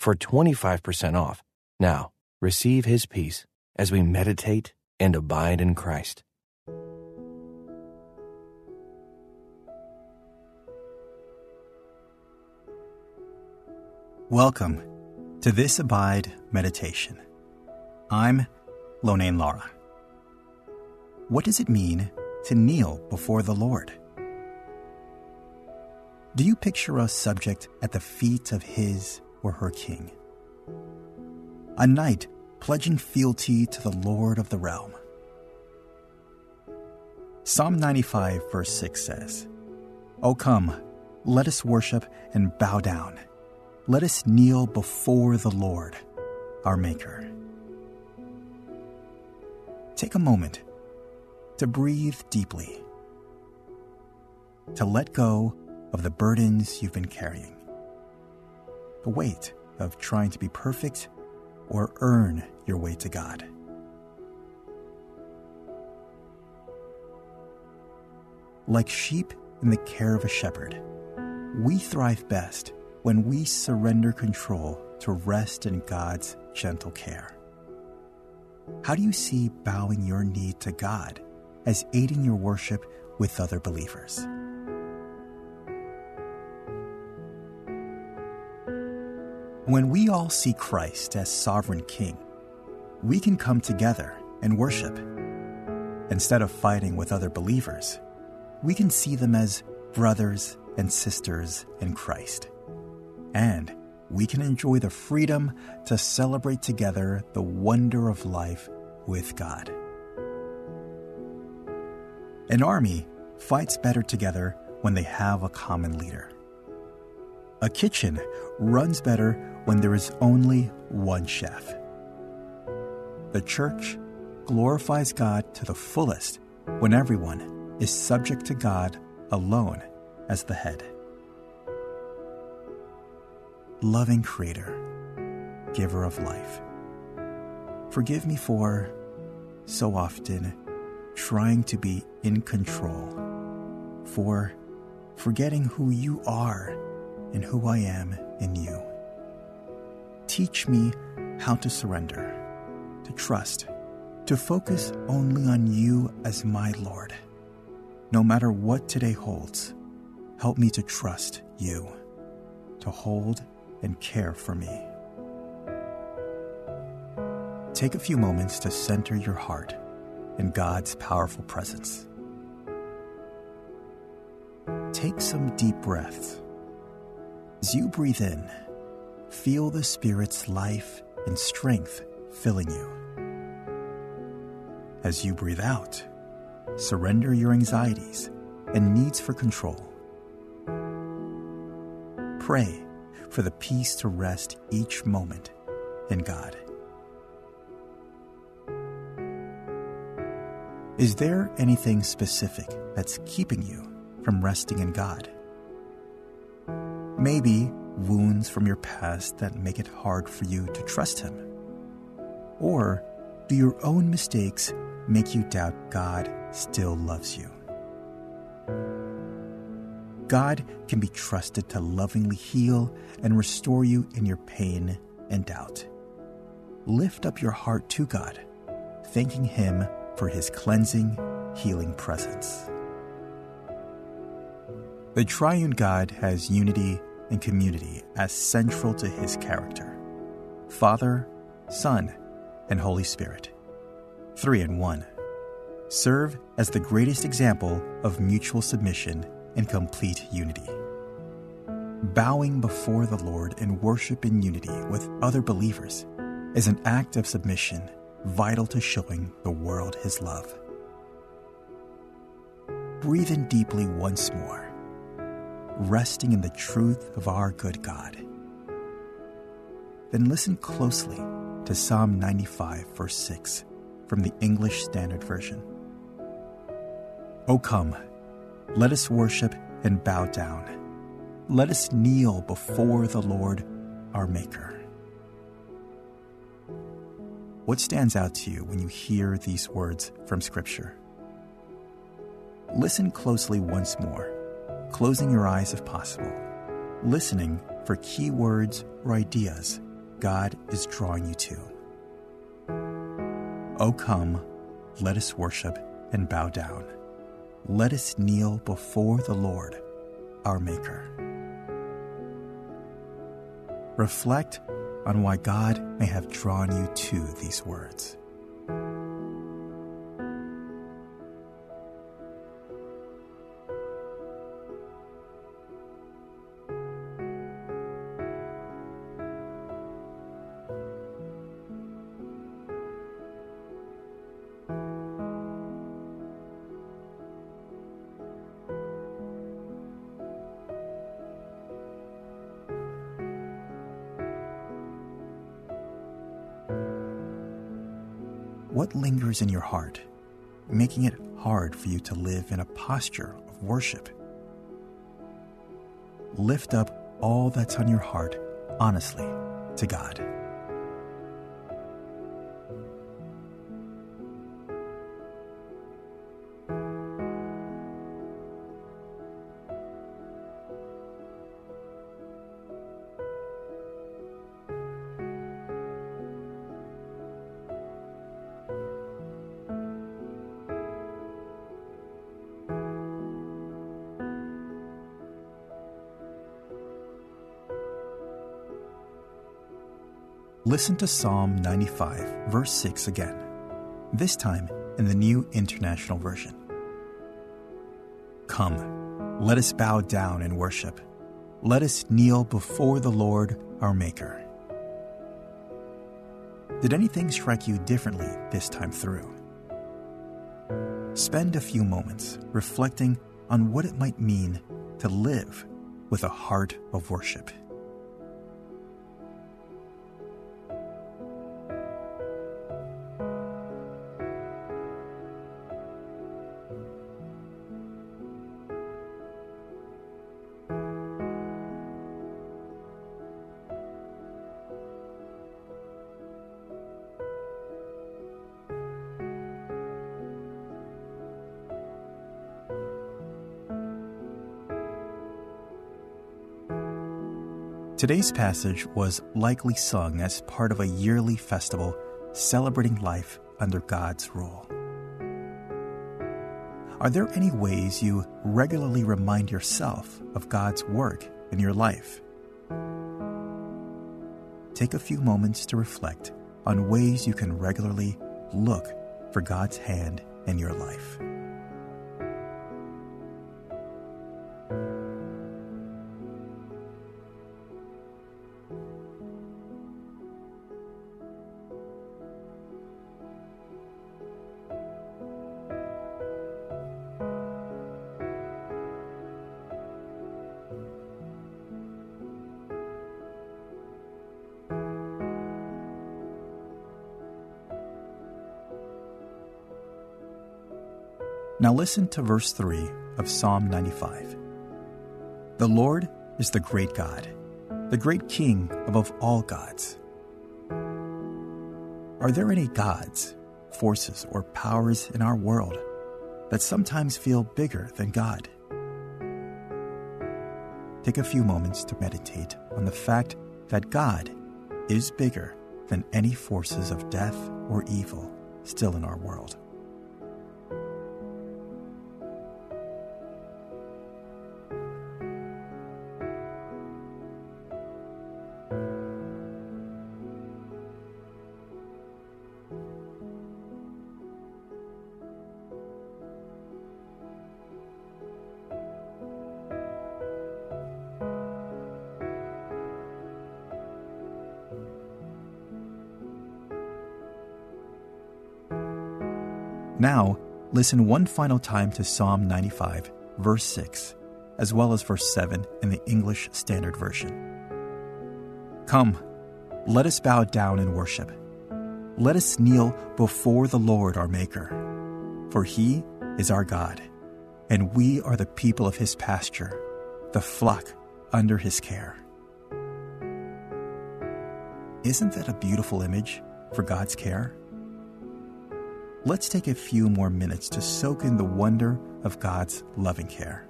for 25% off. Now, receive his peace as we meditate and abide in Christ. Welcome to this Abide meditation. I'm Lonein Lara. What does it mean to kneel before the Lord? Do you picture a subject at the feet of his or her king? A knight pledging fealty to the Lord of the realm. Psalm 95, verse 6 says, O come, let us worship and bow down. Let us kneel before the Lord, our Maker. Take a moment to breathe deeply, to let go of the burdens you've been carrying, the weight of trying to be perfect or earn your way to God. Like sheep in the care of a shepherd, we thrive best when we surrender control to rest in God's gentle care. How do you see bowing your knee to God as aiding your worship with other believers? When we all see Christ as sovereign king, we can come together and worship. Instead of fighting with other believers, we can see them as brothers and sisters in Christ. And we can enjoy the freedom to celebrate together the wonder of life with God. An army fights better together when they have a common leader. A kitchen runs better when there is only one chef. The church glorifies God to the fullest when everyone is subject to God alone as the head. Loving Creator, Giver of life, forgive me for so often trying to be in control, for forgetting who you are and who I am in you. Teach me how to surrender, to trust, to focus only on you as my Lord. No matter what today holds, help me to trust you, to hold and care for me. Take a few moments to center your heart in God's powerful presence. Take some deep breaths as you breathe in, feel the Spirit's life and strength filling you. As you breathe out, surrender your anxieties and needs for control. Pray for the peace to rest each moment in God. Is there anything specific that's keeping you from resting in God? Maybe wounds from your past that make it hard for you to trust Him? Or do your own mistakes make you doubt God still loves you? God can be trusted to lovingly heal and restore you in your pain and doubt. Lift up your heart to God, thanking Him for His cleansing, healing presence. The triune God has unity and community as central to his character Father, Son, and Holy Spirit. Three in one. Serve as the greatest example of mutual submission and complete unity. Bowing before the Lord in worship in unity with other believers is an act of submission vital to showing the world his love. Breathe in deeply once more resting in the truth of our good God. Then listen closely to Psalm 95, verse 6 from the English Standard Version. O come, let us worship and bow down. Let us kneel before the Lord our Maker. What stands out to you when you hear these words from Scripture? Listen closely once more, closing your eyes if possible, listening for key words or ideas God is drawing you to. O come, let us worship and bow down. Let us kneel before the Lord, our Maker. Reflect on why God may have drawn you to these words. What lingers in your heart, making it hard for you to live in a posture of worship? Lift up all that's on your heart honestly to God. Listen to Psalm 95, verse 6 again, this time in the New International Version. Come, let us bow down and worship. Let us kneel before the Lord our Maker. Did anything strike you differently this time through? Spend a few moments reflecting on what it might mean to live with a heart of worship. Today's passage was likely sung as part of a yearly festival celebrating life under God's rule. Are there any ways you regularly remind yourself of God's work in your life? Take a few moments to reflect on ways you can regularly look for God's hand in your life. Now listen to verse 3 of Psalm 95. The Lord is the great God, the great King above all gods. Are there any gods, forces, or powers in our world that sometimes feel bigger than God? Take a few moments to meditate on the fact that God is bigger than any forces of death or evil still in our world. Now, listen one final time to Psalm 95, verse 6, as well as verse 7 in the English Standard Version. Come, let us bow down and worship. let us kneel before the Lord our Maker. For he is our God, and we are the people of his pasture, the flock under his care. Isn't that a beautiful image for God's care? Let's take a few more minutes to soak in the wonder of God's loving care.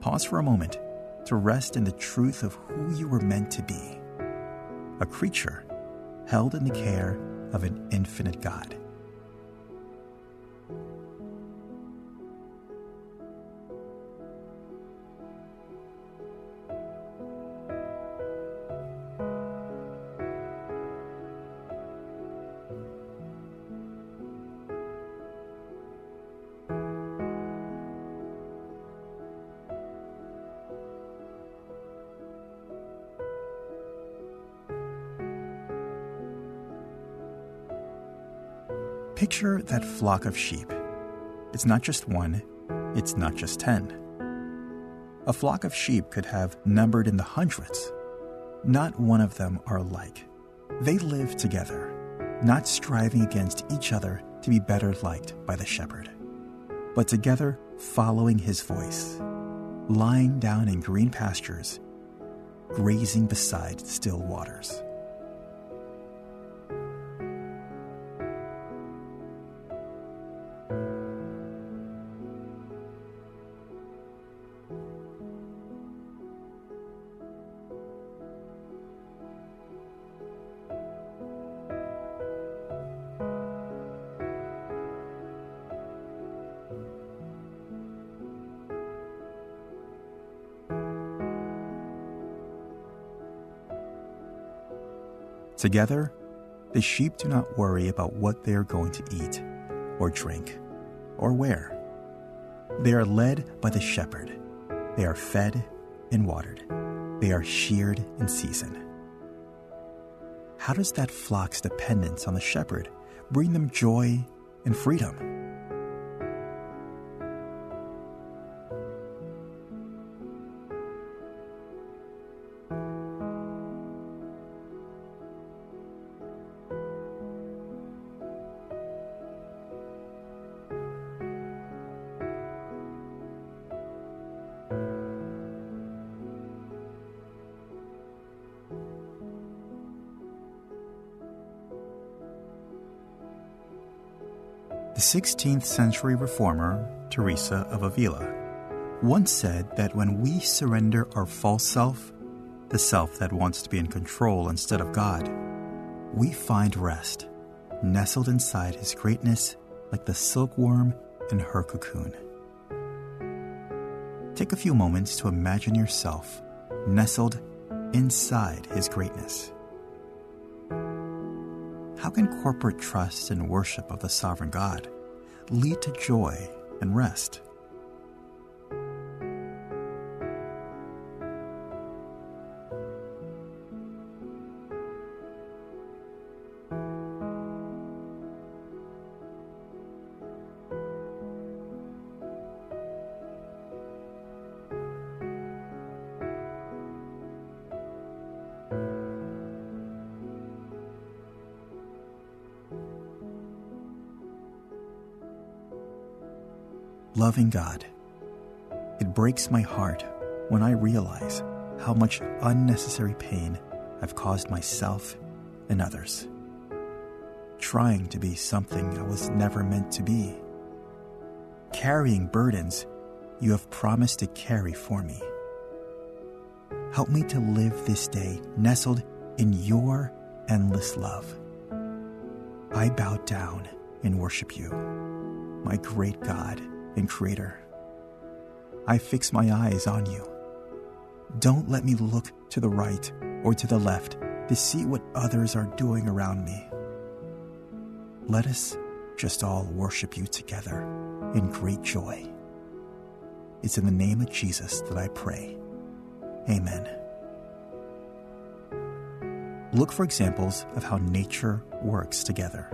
Pause for a moment to rest in the truth of who you were meant to be a creature held in the care of an infinite God. Picture that flock of sheep. It's not just one, it's not just ten. A flock of sheep could have numbered in the hundreds. Not one of them are alike. They live together, not striving against each other to be better liked by the shepherd, but together following his voice, lying down in green pastures, grazing beside still waters. Together, the sheep do not worry about what they are going to eat, or drink, or wear. They are led by the shepherd. They are fed and watered. They are sheared in season. How does that flock's dependence on the shepherd bring them joy and freedom? The 16th century reformer, Teresa of Avila, once said that when we surrender our false self, the self that wants to be in control instead of God, we find rest, nestled inside His greatness like the silkworm in her cocoon. Take a few moments to imagine yourself nestled inside His greatness. How can corporate trust and worship of the sovereign God lead to joy and rest? Loving God, it breaks my heart when I realize how much unnecessary pain I've caused myself and others. Trying to be something I was never meant to be. Carrying burdens you have promised to carry for me. Help me to live this day nestled in your endless love. I bow down and worship you, my great God and Creator. I fix my eyes on you. Don't let me look to the right or to the left to see what others are doing around me. Let us just all worship you together in great joy. It's in the name of Jesus that I pray. Amen. Look for examples of how nature works together,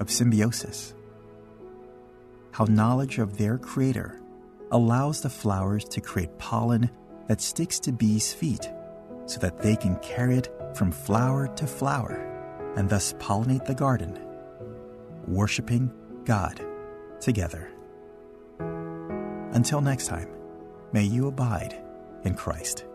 of symbiosis, how knowledge of their creator allows the flowers to create pollen that sticks to bees' feet so that they can carry it from flower to flower and thus pollinate the garden, worshiping God together. Until next time, may you abide in Christ.